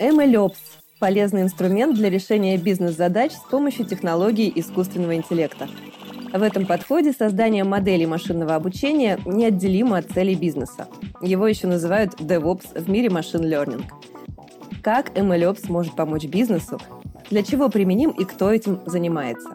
MLOps – полезный инструмент для решения бизнес-задач с помощью технологий искусственного интеллекта. В этом подходе создание моделей машинного обучения неотделимо от целей бизнеса. Его еще называют DevOps в мире машин learning. Как MLOps может помочь бизнесу, для чего применим и кто этим занимается.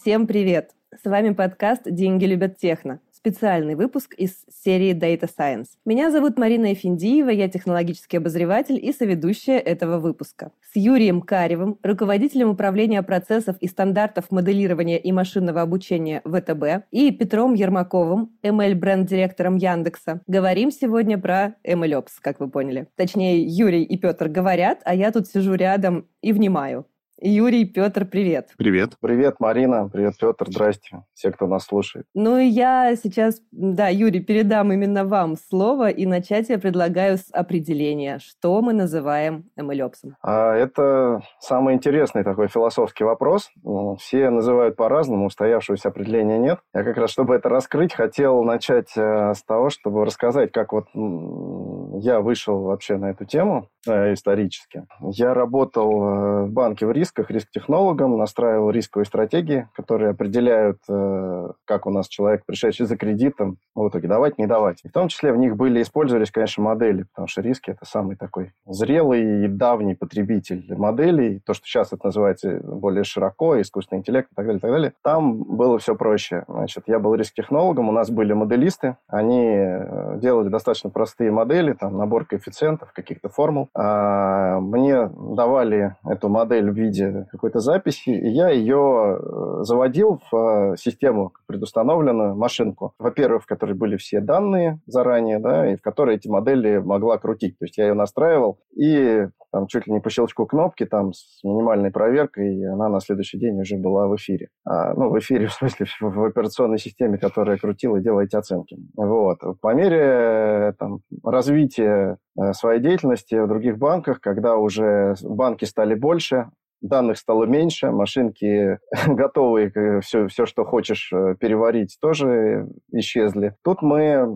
Всем привет! С вами подкаст «Деньги любят техно» специальный выпуск из серии Data Science. Меня зовут Марина Эфиндиева, я технологический обозреватель и соведущая этого выпуска. С Юрием Каревым, руководителем управления процессов и стандартов моделирования и машинного обучения ВТБ, и Петром Ермаковым, ML-бренд-директором Яндекса, говорим сегодня про MLOps, как вы поняли. Точнее, Юрий и Петр говорят, а я тут сижу рядом и внимаю. Юрий, Петр, привет. Привет. Привет, Марина. Привет, Петр. Здрасте. Все, кто нас слушает. Ну и я сейчас, да, Юрий, передам именно вам слово, и начать я предлагаю с определения, что мы называем MLOps. А, это самый интересный такой философский вопрос. Все называют по-разному, устоявшегося определения нет. Я как раз, чтобы это раскрыть, хотел начать э, с того, чтобы рассказать, как вот я вышел вообще на эту тему э, исторически. Я работал э, в банке в рисках, риск-технологом, настраивал рисковые стратегии, которые определяют, э, как у нас человек, пришедший за кредитом, в итоге давать, не давать. И в том числе в них были, использовались, конечно, модели, потому что риски – это самый такой зрелый и давний потребитель моделей. То, что сейчас это называется более широко, искусственный интеллект и так далее, и так далее. Там было все проще. Значит, я был риск-технологом, у нас были моделисты, они делали достаточно простые модели, там, набор коэффициентов, каких-то формул. А, мне давали эту модель в виде какой-то записи, и я ее э, заводил в э, систему предустановленную, машинку. Во-первых, в которой были все данные заранее, да, и в которой эти модели могла крутить. То есть я ее настраивал, и там чуть ли не по щелчку кнопки, там с минимальной проверкой, и она на следующий день уже была в эфире. А, ну, в эфире, в смысле, в, операционной системе, которая крутила и делала эти оценки. Вот. По мере там, развития э, своей деятельности в других банках, когда уже банки стали больше, данных стало меньше, машинки готовые, все, все, что хочешь э, переварить, тоже исчезли. Тут мы,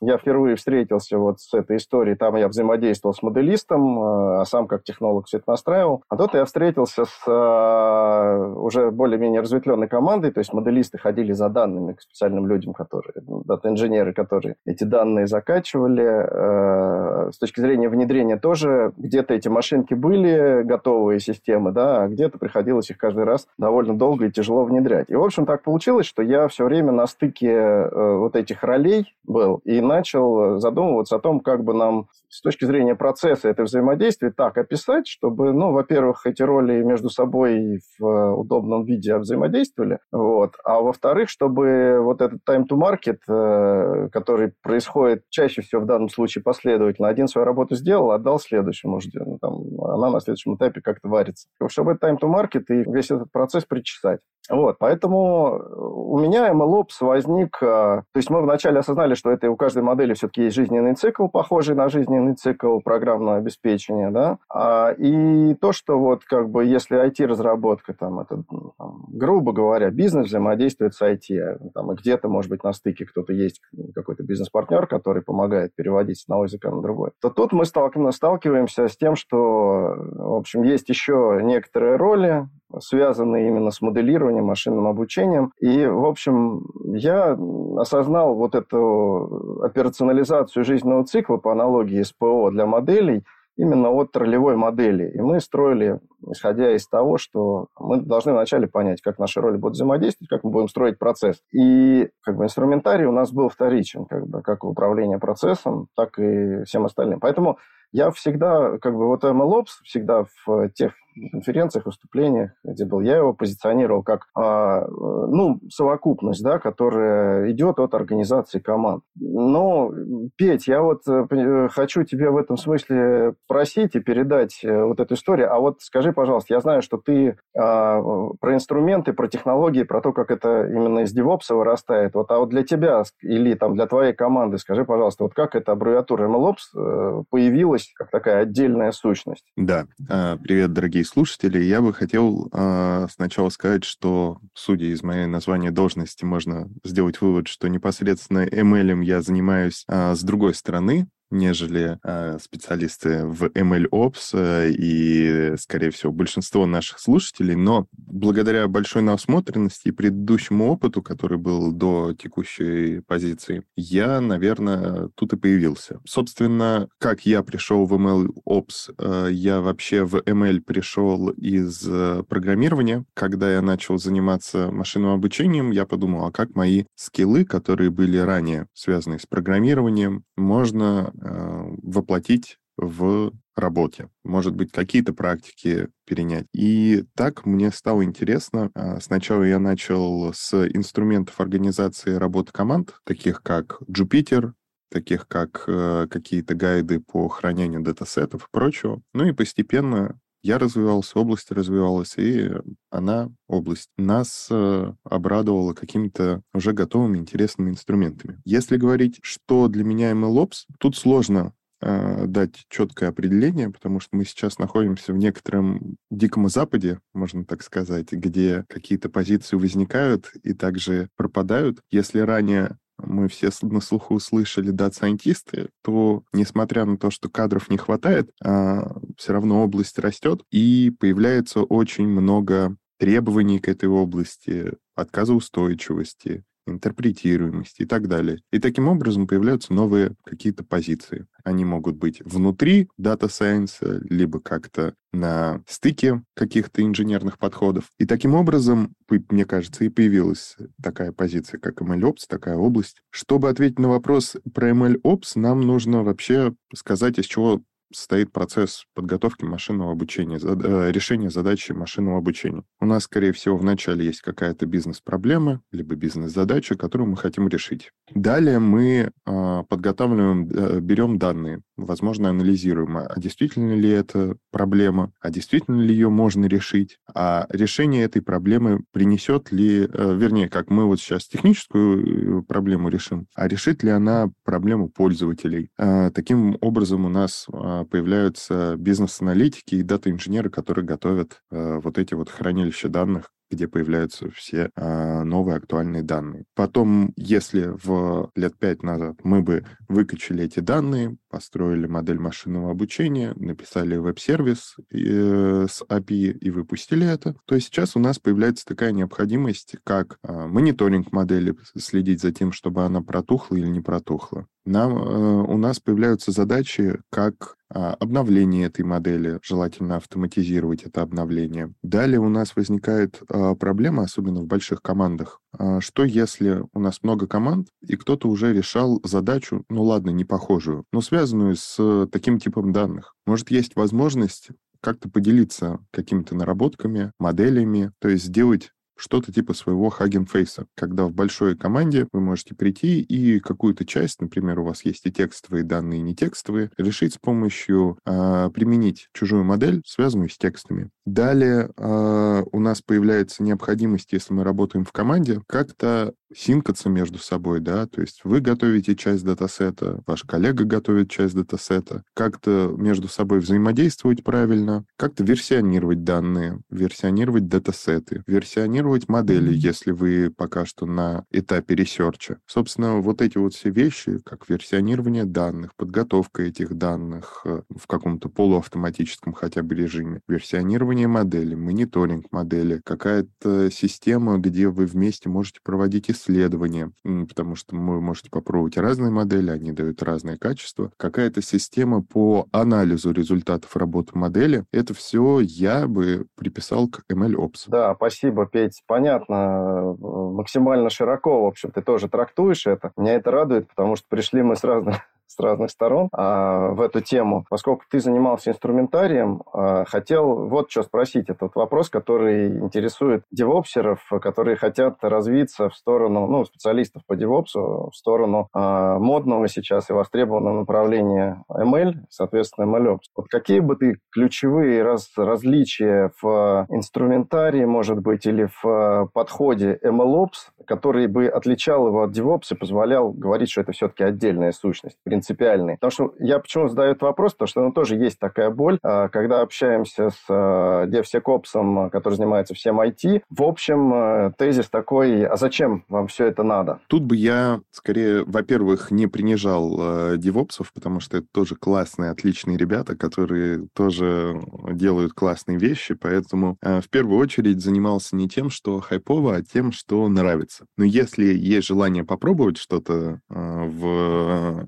я впервые встретился вот с этой историей, там я взаимодействовал с моделистом, э, а сам как технолог все это настраивал. А тут я встретился с э, уже более-менее разветвленной командой, то есть моделисты ходили за данными к специальным людям, которые, ну, дата-инженеры, которые эти данные закачивали. С точки зрения внедрения тоже где-то эти машинки были, готовые системы, да, а где-то приходилось их каждый раз довольно долго и тяжело внедрять. И, в общем, так получилось, что я все время на стыке э, вот этих ролей был и начал задумываться о том, как бы нам с точки зрения процесса это взаимодействие так описать, чтобы, ну, во-первых, эти роли между собой в удобном виде взаимодействовали, вот, а во-вторых, чтобы вот этот time to market, э, который происходит чаще всего в данном случае последовательно, один свою работу сделал, отдал следующему, ну, там, она на следующем этапе как-то варится. Чтобы это time to market и весь этот процесс причесать. Вот, поэтому у меня MLOps возник... Э, то есть мы вначале осознали, что это у каждой модели все-таки есть жизненный цикл, похожий на жизненный цикл программного обеспечения, да, а, и то, что вот как бы если IT-разработка, там, это, там, грубо говоря, бизнес взаимодействует с IT, а, там, и где-то, может быть, на стыке кто-то есть, какой-то бизнес-партнер, который помогает переводить с одного языка на другой, то тут мы сталкиваемся с тем, что, в общем, есть еще некоторые роли, связанные именно с моделированием, машинным обучением. И, в общем, я осознал вот эту операционализацию жизненного цикла по аналогии с ПО для моделей именно от ролевой модели. И мы строили, исходя из того, что мы должны вначале понять, как наши роли будут взаимодействовать, как мы будем строить процесс. И как бы инструментарий у нас был вторичен, как бы, как управление процессом, так и всем остальным. Поэтому я всегда, как бы вот MLOps всегда в тех конференциях, выступлениях, где был, я его позиционировал как, а, ну, совокупность, да, которая идет от организации команд. Но, Петь, я вот э, хочу тебе в этом смысле просить и передать э, вот эту историю. А вот скажи, пожалуйста, я знаю, что ты а, про инструменты, про технологии, про то, как это именно из DevOps вырастает. Вот, а вот для тебя или там для твоей команды, скажи, пожалуйста, вот как эта аббревиатура MLOps э, появилась как такая отдельная сущность? Да. А, привет, дорогие слушатели. Я бы хотел э, сначала сказать, что, судя из моей названия должности, можно сделать вывод, что непосредственно ML я занимаюсь э, с другой стороны, нежели э, специалисты в MLOps э, и, скорее всего, большинство наших слушателей, но благодаря большой насмотренности и предыдущему опыту, который был до текущей позиции, я, наверное, тут и появился. Собственно, как я пришел в MLOps, э, я вообще в ML пришел из э, программирования. Когда я начал заниматься машинным обучением, я подумал, а как мои скиллы, которые были ранее связаны с программированием, можно воплотить в работе. Может быть, какие-то практики перенять. И так мне стало интересно. А, сначала я начал с инструментов организации работы команд, таких как Jupyter, таких как э, какие-то гайды по хранению датасетов и прочего. Ну и постепенно я развивался, область развивалась, и она, область, нас э, обрадовала какими-то уже готовыми интересными инструментами. Если говорить, что для меня MLOps, тут сложно э, дать четкое определение, потому что мы сейчас находимся в некотором диком западе, можно так сказать, где какие-то позиции возникают и также пропадают. Если ранее мы все на слуху услышали дата-сайентисты, то, несмотря на то, что кадров не хватает, а, все равно область растет, и появляется очень много требований к этой области, отказоустойчивости, интерпретируемости и так далее. И таким образом появляются новые какие-то позиции. Они могут быть внутри Science, либо как-то на стыке каких-то инженерных подходов. И таким образом, мне кажется, и появилась такая позиция, как MLOps, такая область. Чтобы ответить на вопрос про MLOps, нам нужно вообще сказать, из чего стоит процесс подготовки машинного обучения, зад... Э, решения задачи машинного обучения. У нас, скорее всего, вначале есть какая-то бизнес-проблема, либо бизнес-задача, которую мы хотим решить. Далее мы э, подготавливаем, э, берем данные, возможно, анализируем, а действительно ли это проблема, а действительно ли ее можно решить, а решение этой проблемы принесет ли, э, вернее, как мы вот сейчас техническую э, проблему решим, а решит ли она проблему пользователей. Э, таким образом у нас э, появляются бизнес-аналитики и дата-инженеры, которые готовят э, вот эти вот хранилища данных где появляются все э, новые актуальные данные. Потом, если в лет пять назад мы бы выкачали эти данные, построили модель машинного обучения, написали веб-сервис э, с API и выпустили это, то сейчас у нас появляется такая необходимость, как э, мониторинг модели, следить за тем, чтобы она протухла или не протухла. Нам, э, у нас появляются задачи, как а, обновление этой модели, желательно автоматизировать это обновление. Далее у нас возникает а, проблема, особенно в больших командах, а, что если у нас много команд, и кто-то уже решал задачу, ну ладно, не похожую, но связанную с таким типом данных. Может, есть возможность как-то поделиться какими-то наработками, моделями, то есть сделать что-то типа своего хагенфейса, когда в большой команде вы можете прийти и какую-то часть, например, у вас есть и текстовые данные, и не текстовые, решить с помощью э, применить чужую модель, связанную с текстами. Далее э, у нас появляется необходимость, если мы работаем в команде, как-то синкаться между собой, да, то есть вы готовите часть датасета, ваш коллега готовит часть датасета, как-то между собой взаимодействовать правильно, как-то версионировать данные, версионировать датасеты, версионировать модели, если вы пока что на этапе research а. Собственно, вот эти вот все вещи, как версионирование данных, подготовка этих данных э, в каком-то полуавтоматическом хотя бы режиме, версионирование модели, мониторинг модели, какая-то система, где вы вместе можете проводить исследования, потому что вы можете попробовать разные модели, они дают разные качества. Какая-то система по анализу результатов работы модели. Это все я бы приписал к MLOps. Да, спасибо, Петь. Понятно, э, максимально широко, в общем, ты тоже трактуешь это. Меня это радует, потому что пришли мы с разных разных сторон а, в эту тему. Поскольку ты занимался инструментарием, а, хотел вот что спросить. этот вопрос, который интересует девопсеров, которые хотят развиться в сторону, ну, специалистов по девопсу, в сторону а, модного сейчас и востребованного направления ML, соответственно, MLOps. Вот какие бы ты ключевые раз, различия в инструментарии, может быть, или в подходе MLOps который бы отличал его от DevOps и позволял говорить, что это все-таки отдельная сущность, принципиальная. Потому что я почему задаю этот вопрос, потому что ну, тоже есть такая боль, а, когда общаемся с DevSecOps, который занимается всем IT, в общем, тезис такой, а зачем вам все это надо? Тут бы я скорее, во-первых, не принижал девопсов, потому что это тоже классные, отличные ребята, которые тоже делают классные вещи, поэтому в первую очередь занимался не тем, что хайпово, а тем, что нравится. Но если есть желание попробовать что-то в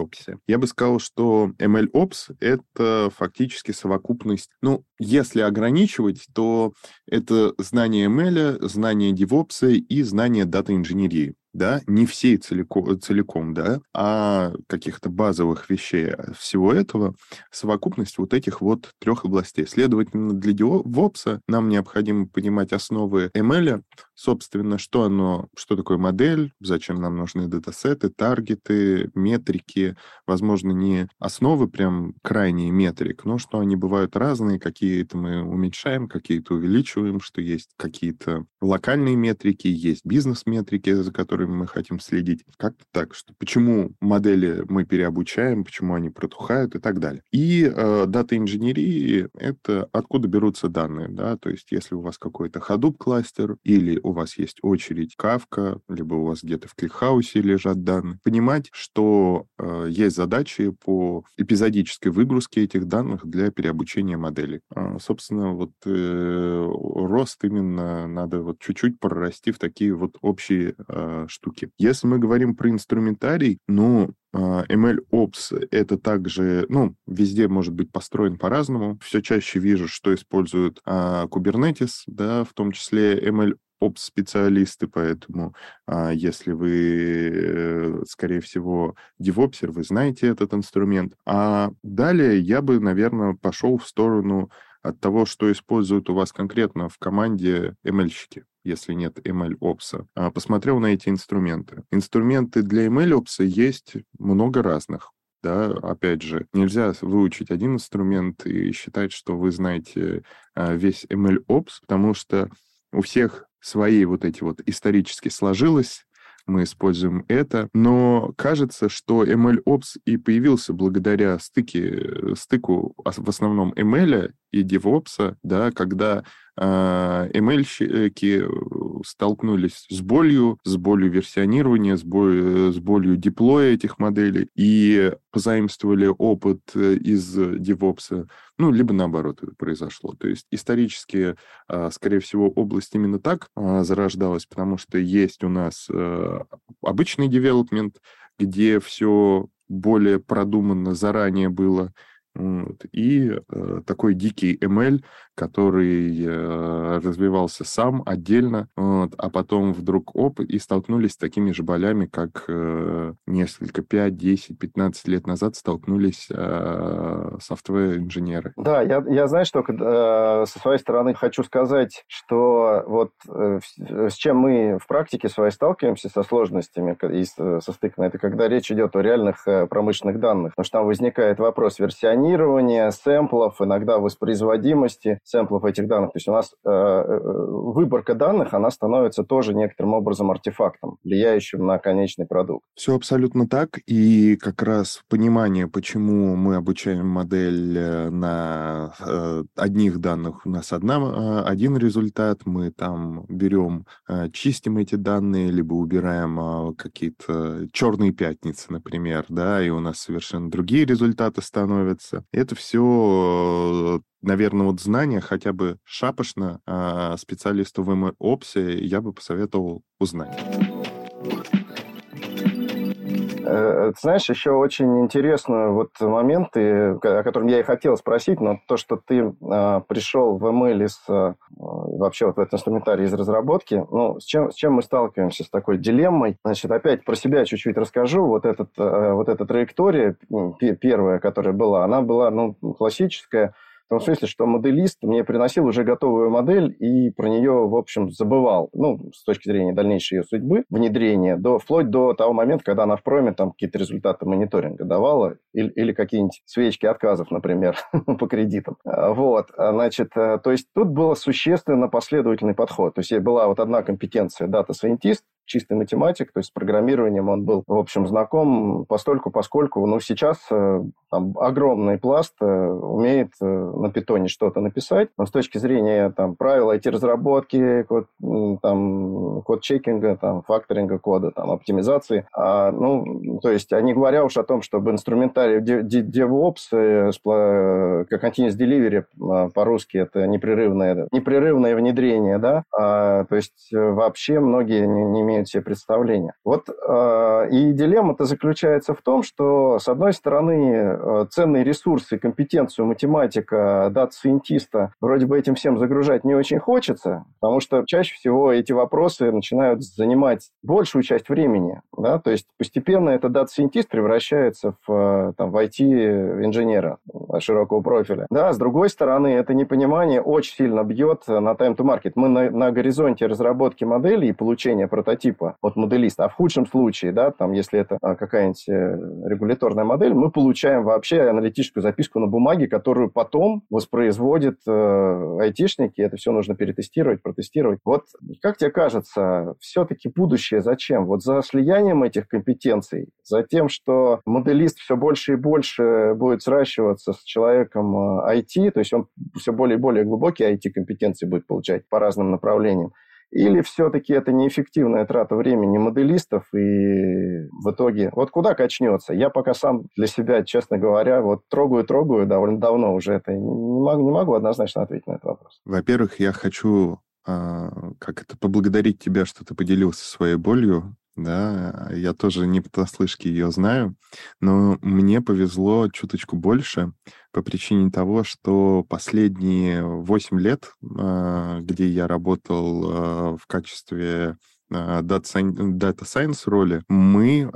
MLOps, я бы сказал, что MLOps — это фактически совокупность, ну, если ограничивать, то это знание ML, знание DevOps и знание дата-инженерии да, не всей целиком, целиком, да, а каких-то базовых вещей всего этого, совокупность вот этих вот трех областей. Следовательно, для DevOps нам необходимо понимать основы ML, собственно, что оно, что такое модель, зачем нам нужны датасеты, таргеты, метрики, возможно, не основы прям крайние метрик, но что они бывают разные, какие-то мы уменьшаем, какие-то увеличиваем, что есть какие-то локальные метрики, есть бизнес-метрики, за которыми мы хотим следить. Как-то так, что почему модели мы переобучаем, почему они протухают и так далее. И э, дата-инженерии — это откуда берутся данные, да, то есть если у вас какой-то Hadoop-кластер или у вас есть очередь Kafka, либо у вас где-то в кликхаусе лежат данные, понимать, что э, есть задачи по эпизодической выгрузке этих данных для переобучения моделей. А, собственно, вот э, рост именно надо вот чуть-чуть прорасти в такие вот общие э, штуки. Если мы говорим про инструментарий, ну, а, ML Ops это также, ну, везде может быть построен по-разному. Все чаще вижу, что используют а, Kubernetes, да, в том числе ML опс-специалисты, поэтому а, если вы, э, скорее всего, девопсер, вы знаете этот инструмент. А далее я бы, наверное, пошел в сторону от того, что используют у вас конкретно в команде ML-щики если нет ML-опса, а посмотрел на эти инструменты. Инструменты для ML-опса есть много разных. Да, опять же, нельзя выучить один инструмент и считать, что вы знаете а, весь ML-опс, потому что у всех свои вот эти вот исторически сложилось, мы используем это, но кажется, что MLOps и появился благодаря стыке, стыку в основном ML и DevOps, да, когда э, ML-щики столкнулись с болью, с болью версионирования, с, болью, с болью деплоя этих моделей и позаимствовали опыт э, из DevOps, ну, либо наоборот это произошло. То есть исторически, э, скорее всего, область именно так э, зарождалась, потому что есть у нас обычный development, где все более продуманно заранее было, вот. И э, такой дикий ML, который э, развивался сам отдельно, вот, а потом вдруг оп, и столкнулись с такими же болями, как э, несколько, 5, 10, 15 лет назад столкнулись э, софтвер-инженеры. Да, я, я только э, со своей стороны хочу сказать, что вот с чем мы в практике своей сталкиваемся со сложностями и со стыком, это когда речь идет о реальных промышленных данных, потому что там возникает вопрос версионирования, сэмплов, иногда воспроизводимости сэмплов этих данных. То есть у нас э, э, выборка данных, она становится тоже некоторым образом артефактом, влияющим на конечный продукт. Все абсолютно так. И как раз понимание, почему мы обучаем модель э, на э, одних данных, у нас одна, э, один результат, мы там берем, э, чистим эти данные, либо убираем э, какие-то черные пятницы, например, да, и у нас совершенно другие результаты становятся. Это все, наверное, вот знания хотя бы шапошно а специалисту в МОПСе я бы посоветовал узнать. Э, ты знаешь, еще очень интересный вот момент, о котором я и хотел спросить, но то, что ты э, пришел в ML из, э, вообще вот в этот инструментарий из разработки, ну, с чем, с чем мы сталкиваемся, с такой дилеммой? Значит, опять про себя чуть-чуть расскажу. Вот, этот, э, вот эта траектория первая, которая была, она была, ну, классическая, в том смысле, что моделист мне приносил уже готовую модель и про нее, в общем, забывал. Ну, с точки зрения дальнейшей ее судьбы, внедрения, до, вплоть до того момента, когда она в проме там какие-то результаты мониторинга давала или, или какие-нибудь свечки отказов, например, по кредитам. А, вот, а, значит, э, то есть тут был существенно последовательный подход. То есть была вот одна компетенция дата-сайентист, чистый математик, то есть с программированием он был, в общем, знаком постольку, поскольку, ну, сейчас э, там, огромный пласт э, умеет э, на питоне что-то написать, но с точки зрения там, правил IT-разработки, код, там, код-чекинга, там, факторинга кода, там, оптимизации, а, ну, то есть, не говоря уж о том, чтобы инструментарий DevOps, как continuous delivery по-русски, это непрерывное, непрерывное внедрение, да, а, то есть вообще многие не, не имеют себе представления. Вот а, и дилемма-то заключается в том, что, с одной стороны, Э, ценные ресурсы, компетенцию математика, дата-сайентиста вроде бы этим всем загружать не очень хочется, потому что чаще всего эти вопросы начинают занимать большую часть времени. Да? То есть постепенно этот дата-сайентист превращается в, э, там, в IT-инженера широкого профиля. Да, с другой стороны, это непонимание очень сильно бьет на time to market. Мы на, на горизонте разработки модели и получения прототипа от моделиста, а в худшем случае, да, там, если это а, какая-нибудь э, регуляторная модель, мы получаем вообще аналитическую записку на бумаге, которую потом воспроизводит э, айтишники. Это все нужно перетестировать, протестировать. Вот как тебе кажется, все-таки будущее зачем? Вот за слиянием этих компетенций, за тем, что моделист все больше и больше будет сращиваться с человеком IT, э, то есть он все более и более глубокие IT-компетенции будет получать по разным направлениям. Или все-таки это неэффективная трата времени моделистов, и в итоге вот куда качнется? Я пока сам для себя, честно говоря, вот трогаю-трогаю довольно давно уже это, не могу, не могу однозначно ответить на этот вопрос. Во-первых, я хочу а, как это, поблагодарить тебя, что ты поделился своей болью да, я тоже не понаслышке ее знаю, но мне повезло чуточку больше по причине того, что последние 8 лет, а, где я работал а, в качестве Data Science роли, мы,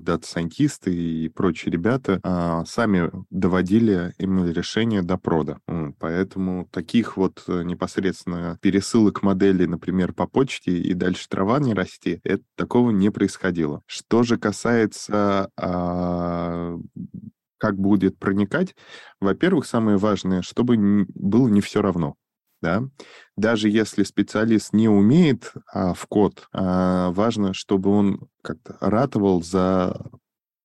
дата-сайентисты и прочие ребята, а, сами доводили именно решение до прода. Поэтому таких вот э, непосредственно пересылок модели, например, по почте и дальше трава не расти, это такого не происходило. Что же касается а, как будет проникать, во-первых, самое важное, чтобы было не все равно да, даже если специалист не умеет а, в код, а, важно, чтобы он как-то ратовал за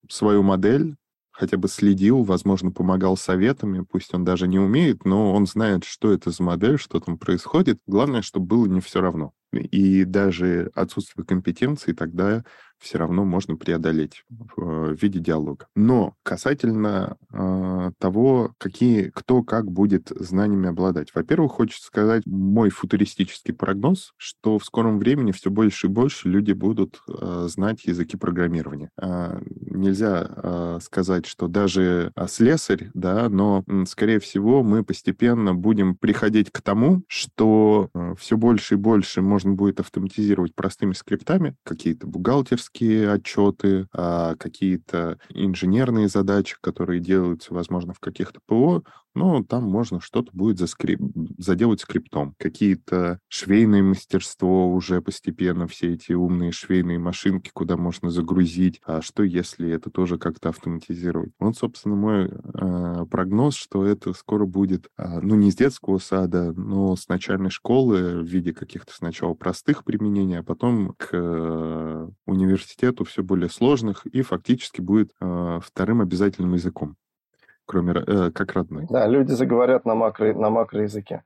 свою модель, хотя бы следил, возможно, помогал советами, пусть он даже не умеет, но он знает, что это за модель, что там происходит. Главное, чтобы было не все равно. И даже отсутствие компетенции тогда все равно можно преодолеть в э, виде диалога. Но касательно э, того, какие, кто как будет знаниями обладать. Во-первых, хочется сказать мой футуристический прогноз, что в скором времени все больше и больше люди будут э, знать языки программирования. Э, нельзя э, сказать, что даже э, слесарь, да, но, скорее всего, мы постепенно будем приходить к тому, что э, все больше и больше можно будет автоматизировать простыми скриптами, какие-то бухгалтерские бухгалтерские отчеты, а какие-то инженерные задачи, которые делаются, возможно, в каких-то ПО, но там можно что-то будет заскрип... заделать скриптом. Какие-то швейное мастерство уже постепенно, все эти умные швейные машинки, куда можно загрузить. А что, если это тоже как-то автоматизировать? Вот, собственно, мой э, прогноз, что это скоро будет, э, ну, не с детского сада, но с начальной школы в виде каких-то сначала простых применений, а потом к э, университету все более сложных и фактически будет э, вторым обязательным языком кроме э, как родной. Да, люди заговорят на, макро, на макроязыке.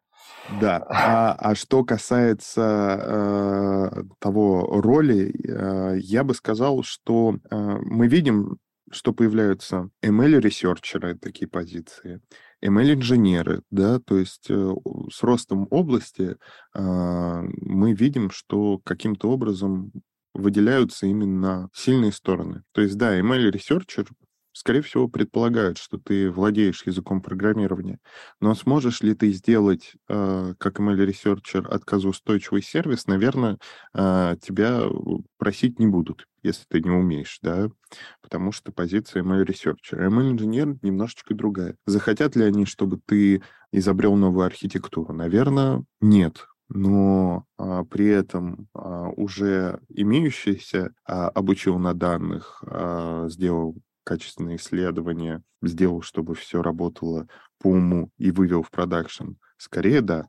Да. А, а что касается э, того роли, э, я бы сказал, что э, мы видим, что появляются ML-researcher ы, такие позиции, ML-инженеры, да, то есть э, с ростом области э, мы видим, что каким-то образом выделяются именно сильные стороны. То есть, да, ML-researcher скорее всего, предполагают, что ты владеешь языком программирования. Но сможешь ли ты сделать, э, как ML-researcher, отказоустойчивый сервис, наверное, э, тебя просить не будут, если ты не умеешь, да, потому что позиция ML-researcher а. ML-инженер немножечко другая. Захотят ли они, чтобы ты изобрел новую архитектуру? Наверное, нет но а, при этом а, уже имеющийся а, обучил на данных, а, сделал качественные исследования, сделал, чтобы все работало по уму и вывел в продакшн, Скорее, да.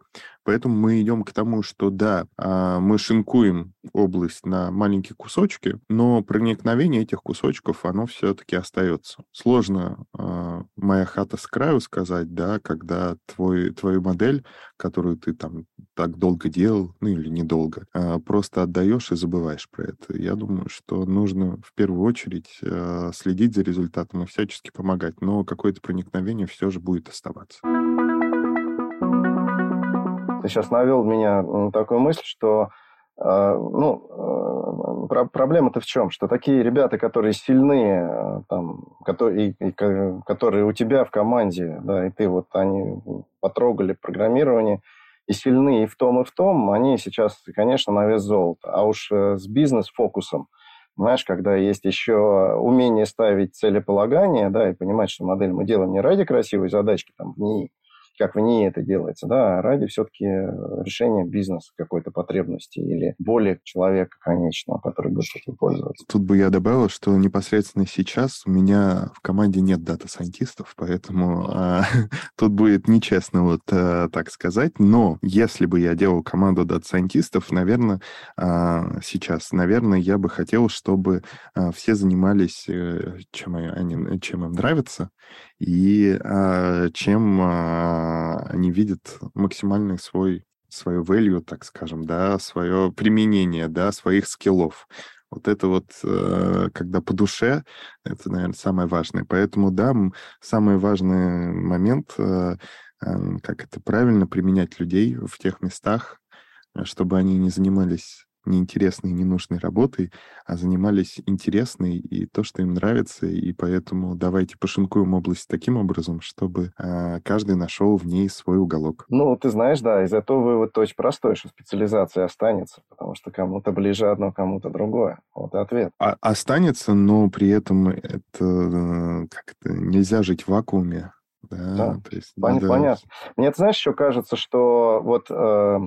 Поэтому мы идем к тому, что да, а, мы шинкуем область на маленькие кусочки, но проникновение этих кусочков, оно все-таки остается. Сложно а, моя хата с краю сказать, да, когда твой, твою модель, которую ты там так долго делал, ну или недолго, а, просто отдаешь и забываешь про это. Я думаю, что нужно в первую очередь следить за результатом и всячески помогать, но какое-то проникновение все же будет оставаться. Ты сейчас навел меня на такую мысль, что э, ну, э, проблема-то в чем? Что такие ребята, которые сильные, э, там, которые, и, которые у тебя в команде, да, и ты вот они потрогали программирование, и сильны и в том, и в том, они сейчас, конечно, на вес золота. А уж с бизнес-фокусом, знаешь, когда есть еще умение ставить целеполагание, да, и понимать, что модель мы делаем не ради красивой задачки, там, в ней, как в ней это делается, да, ради все-таки э, решения бизнеса какой-то потребности или боли человека конечного, который будет этим пользоваться. Тут бы я добавил, что непосредственно сейчас у меня в команде нет дата-сайентистов, поэтому а, тут будет нечестно вот а, так сказать, но если бы я делал команду дата-сайентистов, наверное, а, сейчас, наверное, я бы хотел, чтобы а, все занимались а, чем, они, чем им нравится, и а, чем а, они видят максимальный свой свое value, так скажем, да, свое применение, да, своих скиллов. Вот это вот, э, когда по душе, это, наверное, самое важное. Поэтому, да, самый важный момент, э, э, как это правильно применять людей в тех местах, чтобы они не занимались неинтересной, ненужной работой, а занимались интересной и то, что им нравится, и поэтому давайте пошинкуем область таким образом, чтобы э, каждый нашел в ней свой уголок. Ну, ты знаешь, да, из этого вывод очень простой, что специализация останется, потому что кому-то ближе одно, кому-то другое. Вот и ответ. А, останется, но при этом это как-то нельзя жить в вакууме. Да, да. То есть, Пон- надо... понятно. Мне, ты знаешь, еще кажется, что вот э,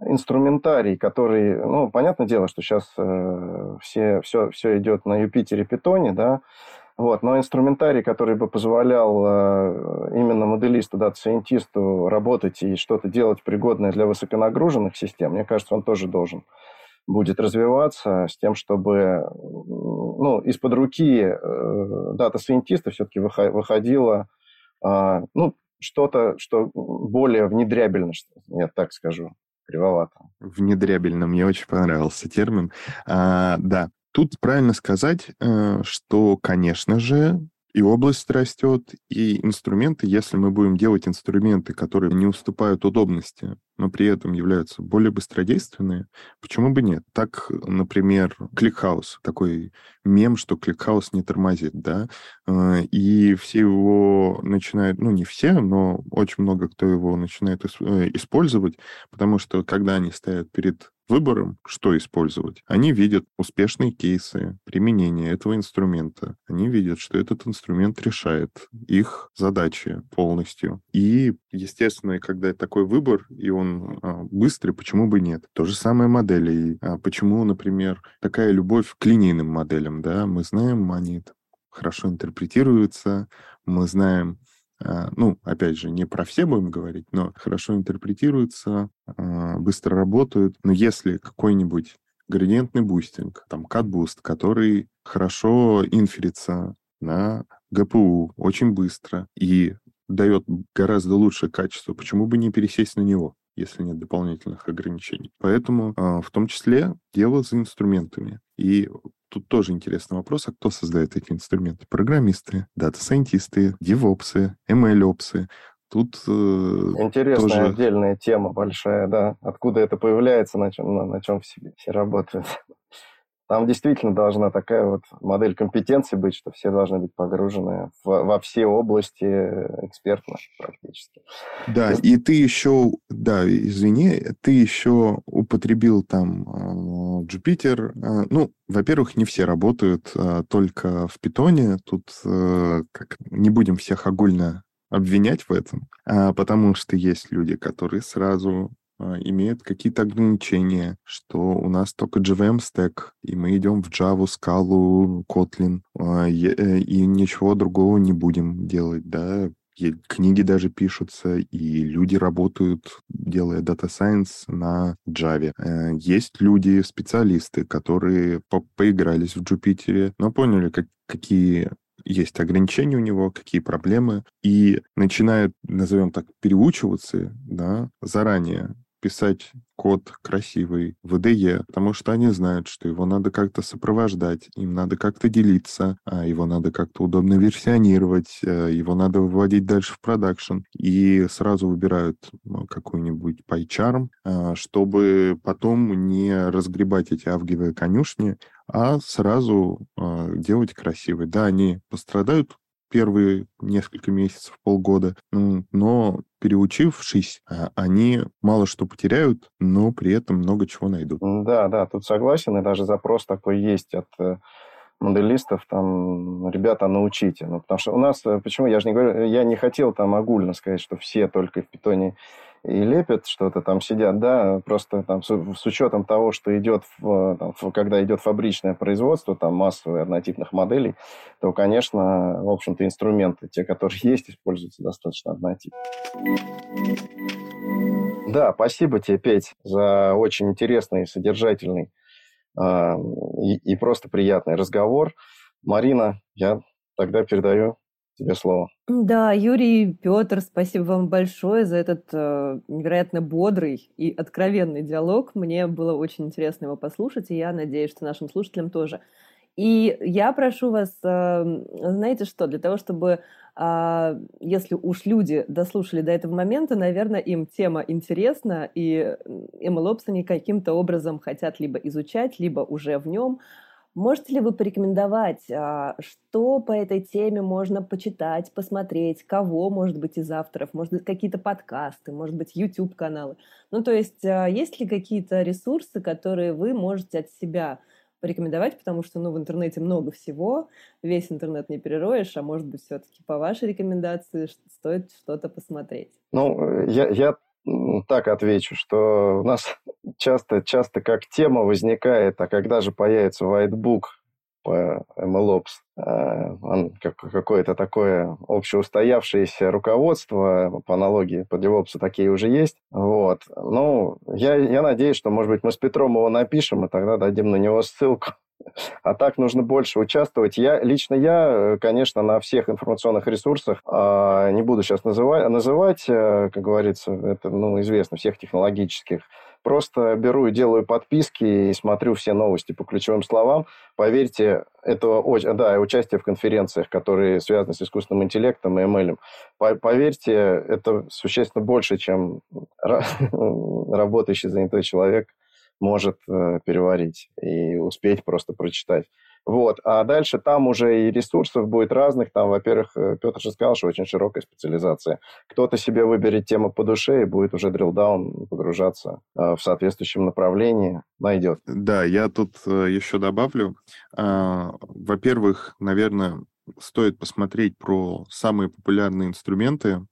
инструментарий, который, ну, понятное дело, что сейчас э, все, все, все идет на Jupyter е Питоне, да, вот, но инструментарий, который бы позволял э, именно моделисту, дата-сайентисту работать и что-то делать пригодное для высоконагруженных систем, мне кажется, он тоже должен будет развиваться с тем, чтобы ну, из-под руки э, дата-сайентиста все-таки выходило э, ну, что-то, что более внедрябельно, я так скажу кривовато. Внедрябельно, мне очень понравился термин. А, да, тут правильно сказать, э, что, конечно же, и область растет, и инструменты, если мы будем делать инструменты, которые не уступают удобности, но при этом являются более быстродейственные, почему бы нет? Так, например, ClickHouse, такой мем, что ClickHouse не тормозит, да, э, и все его начинают, ну, не все, но очень много кто его начинает э, использовать, потому что когда они стоят перед выбором, что использовать. Они видят успешные кейсы применения этого инструмента. Они видят, что этот инструмент решает их задачи полностью. И, естественно, когда такой выбор, и он а, быстрый, почему бы нет? То же самое модели. А почему, например, такая любовь к линейным моделям, да? Мы знаем, они хорошо интерпретируются, мы знаем, ну, опять же, не про все будем говорить, но хорошо интерпретируются, а, быстро работают. Но если какой-нибудь градиентный бустинг, там, CatBoost, который хорошо инферится на GPU очень быстро и дает гораздо лучшее качество, почему бы не пересесть на него? если нет дополнительных ограничений. Поэтому а, в том числе дело за инструментами. И Тут тоже интересный вопрос, а кто создает эти инструменты? Программисты, дата-сайентисты, девопсы, ML-опсы. Тут э, Интересная тоже... отдельная тема большая, да. Откуда это появляется, на чем, на, на чем все, все работают. Там действительно должна такая вот модель компетенции быть, что все должны быть погружены в, во все области экспертно практически. Да, и ты еще, да, извини, ты еще употребил там э, Jupyter. Э, ну, во-первых, не все работают э, только в питоне. Тут как, не будем всех огульно обвинять в этом, а потому что есть люди, которые сразу имеют какие-то ограничения, что у нас только JVM стек, и мы идем в Java, Scala, Kotlin, и ничего другого не будем делать, да, и книги даже пишутся, и люди работают, делая Data Science на Java. Э, есть люди, специалисты, которые по поигрались в Jupyter, но поняли, как, какие есть ограничения у него, какие проблемы, и начинают, назовем так, переучиваться да, заранее писать код красивый в IDE, потому что они знают, что его надо как-то сопровождать, им надо как-то делиться, а его надо как-то удобно версионировать, э, его надо выводить дальше в продакшн, и сразу выбирают ну, какой-нибудь PyCharm, а, чтобы потом не разгребать эти авгиевые конюшни, а сразу а, делать красивый. Да, они пострадают первые несколько месяцев, полгода, но переучившись, а, они мало что потеряют, но при этом много чего найдут. Да, да, тут согласен, и даже запрос такой есть от э, моделистов, там, ребята, научите. Ну, потому что у нас, э, почему, я же не говорю, я не хотел там огульно сказать, что все только в питоне и лепят что-то, там сидят, да, просто там с, с учетом того, что идет, там, когда идет фабричное производство, там массовые однотипных моделей, то, конечно, в общем-то, инструменты, те, которые есть, используются достаточно однотипно. Да, спасибо тебе, Петь, за очень интересный, содержательный э, и, и просто приятный разговор. Марина, я тогда передаю тебе слово. Да, Юрий, Петр, спасибо вам большое за этот э, невероятно бодрый и откровенный диалог. Мне было очень интересно его послушать, и я надеюсь, что нашим слушателям тоже. И я прошу вас, э, знаете что, для того, чтобы, э, если уж люди дослушали до этого момента, наверное, им тема интересна, и MLOps они каким-то образом хотят либо изучать, либо уже в нем, Можете ли вы порекомендовать, а, что по этой теме можно почитать, посмотреть, кого, может быть, из авторов, может быть, какие-то подкасты, может быть, YouTube-каналы? Ну, то есть, а, есть ли какие-то ресурсы, которые вы можете от себя порекомендовать, потому что, ну, в интернете много всего, весь интернет не перероешь, а может быть, все-таки по вашей рекомендации стоит что-то посмотреть? Ну, я, я так отвечу, что у нас часто, часто как тема возникает, а когда же появится whitebook по MLOps, э, какое-то такое общеустоявшееся руководство, по аналогии по DevOps такие уже есть. Вот. Ну, я, я надеюсь, что, может быть, мы с Петром его напишем, и тогда дадим на него ссылку. А так нужно больше участвовать. Я, лично я, э, конечно, на всех информационных ресурсах, а, не буду сейчас называть, называть, э, как говорится, это ну, известно, всех технологических, просто беру и делаю подписки и смотрю все новости по ключевым словам. Поверьте, это да, участие в конференциях, которые связаны с искусственным интеллектом и ML. Поверьте, это существенно больше, чем работающий занятой человек может э, переварить и успеть просто прочитать. Вот. А дальше там уже и ресурсов будет разных. Там, во-первых, э, Петр же сказал, что очень широкая специализация. Кто-то себе выберет тему по душе и будет уже drill-down погружаться э, в соответствующем направлении, найдет. Да, я тут э, еще добавлю. Э, во-первых, наверное, стоит посмотреть про самые популярные инструменты а,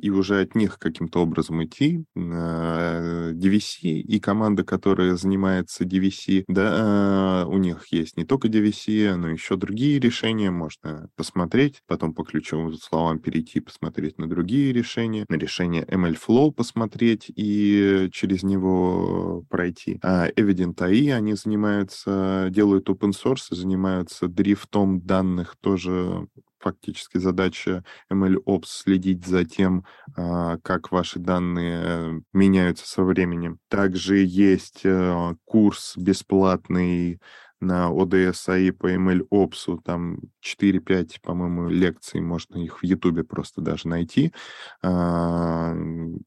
и уже от них каким-то образом идти. А, DVC и команда, которая занимается DVC, да, а, у них есть не только DVC, но еще другие решения. Можно посмотреть, потом по ключевым словам перейти, посмотреть на другие решения, на решение MLflow посмотреть и через него пройти. А Evident AI, они занимаются, делают open source, занимаются дрифтом данных тоже фактически задача MLOps следить за тем, а, как ваши данные э, меняются со временем. Также есть э, курс бесплатный на ODS АИ по MLOps, там 4-5, по-моему, лекций, можно их в Ютубе просто даже найти, а,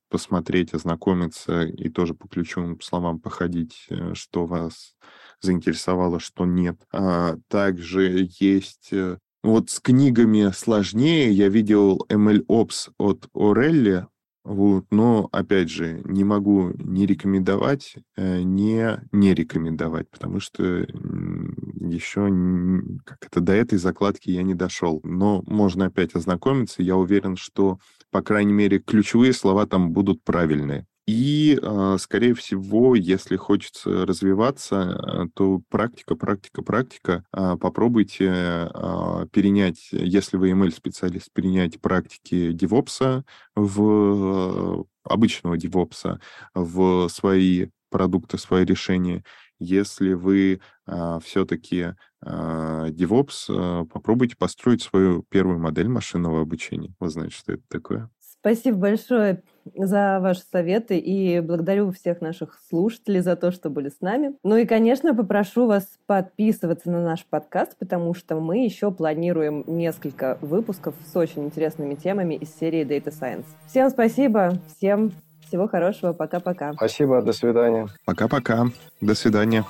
посмотреть, ознакомиться и тоже по ключевым словам походить, э, что вас заинтересовало, что нет. А, также есть вот с книгами сложнее. Я видел MLOps от Орелли, вот, но, опять же, не могу не рекомендовать, э, не не рекомендовать, потому что еще как это до этой закладки я не дошел. Но можно опять ознакомиться. Я уверен, что, по крайней мере, ключевые слова там будут правильные. И, э, скорее всего, если хочется развиваться, то практика, практика, практика. Попробуйте перенять, если вы ML-специалист, перенять практики DevOps в обычного DevOps в свои продукты, свои решения. Если вы а, все-таки а, DevOps, а, попробуйте построить свою первую модель машинного обучения. Вы знаете, что это такое? Спасибо большое за ваши советы и благодарю всех наших слушателей за то, что были с нами. Ну и, конечно, попрошу вас подписываться на наш подкаст, потому что мы еще планируем несколько выпусков с очень интересными темами из серии Data Science. Всем спасибо, всем всего хорошего, пока-пока. Спасибо, до свидания. Пока-пока, до свидания.